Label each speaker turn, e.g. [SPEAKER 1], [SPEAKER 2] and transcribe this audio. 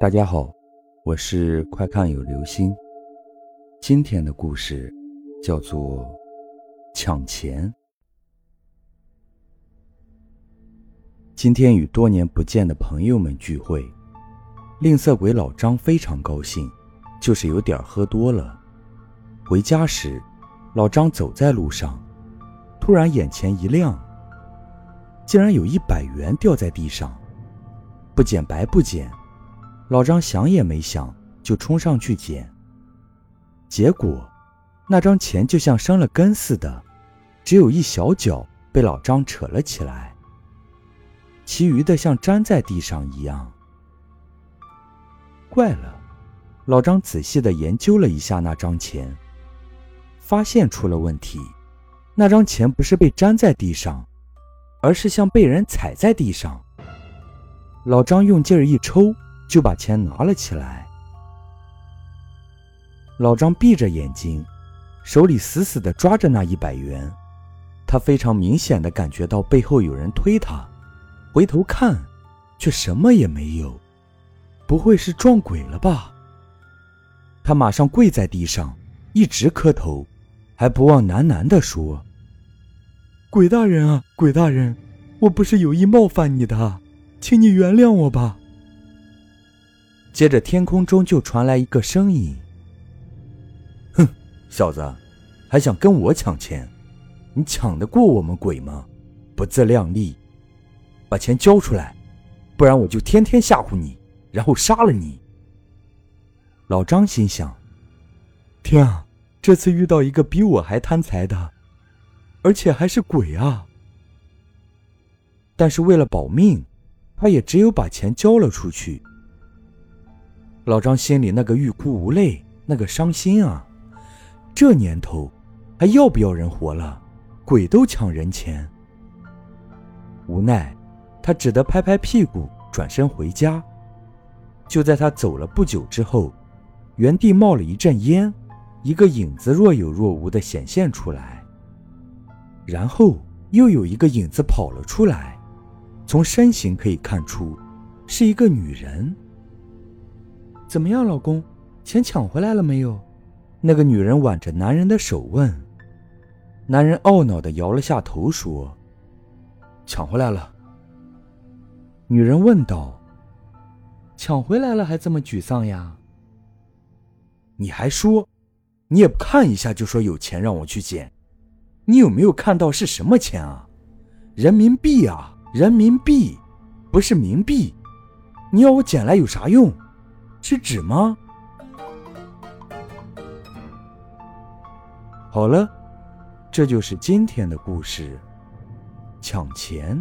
[SPEAKER 1] 大家好，我是快看有流星。今天的故事叫做抢钱。今天与多年不见的朋友们聚会，吝啬鬼老张非常高兴，就是有点喝多了。回家时，老张走在路上，突然眼前一亮，竟然有一百元掉在地上，不捡白不捡。老张想也没想，就冲上去捡。结果，那张钱就像生了根似的，只有一小角被老张扯了起来，其余的像粘在地上一样。怪了，老张仔细的研究了一下那张钱，发现出了问题。那张钱不是被粘在地上，而是像被人踩在地上。老张用劲儿一抽。就把钱拿了起来。老张闭着眼睛，手里死死地抓着那一百元。他非常明显地感觉到背后有人推他，回头看，却什么也没有。不会是撞鬼了吧？他马上跪在地上，一直磕头，还不忘喃喃地说：“鬼大人啊，鬼大人，我不是有意冒犯你的，请你原谅我吧。”接着，天空中就传来一个声音：“哼，小子，还想跟我抢钱？你抢得过我们鬼吗？不自量力！把钱交出来，不然我就天天吓唬你，然后杀了你。”老张心想：“天啊，这次遇到一个比我还贪财的，而且还是鬼啊！”但是为了保命，他也只有把钱交了出去。老张心里那个欲哭无泪，那个伤心啊！这年头还要不要人活了？鬼都抢人钱。无奈，他只得拍拍屁股，转身回家。就在他走了不久之后，原地冒了一阵烟，一个影子若有若无的显现出来。然后又有一个影子跑了出来，从身形可以看出，是一个女人。怎么样，老公，钱抢回来了没有？那个女人挽着男人的手问。男人懊恼的摇了下头说：“抢回来了。”女人问道：“抢回来了还这么沮丧呀？”你还说，你也不看一下就说有钱让我去捡，你有没有看到是什么钱啊？人民币啊，人民币，不是冥币。你要我捡来有啥用？是纸吗？好了，这就是今天的故事。抢钱。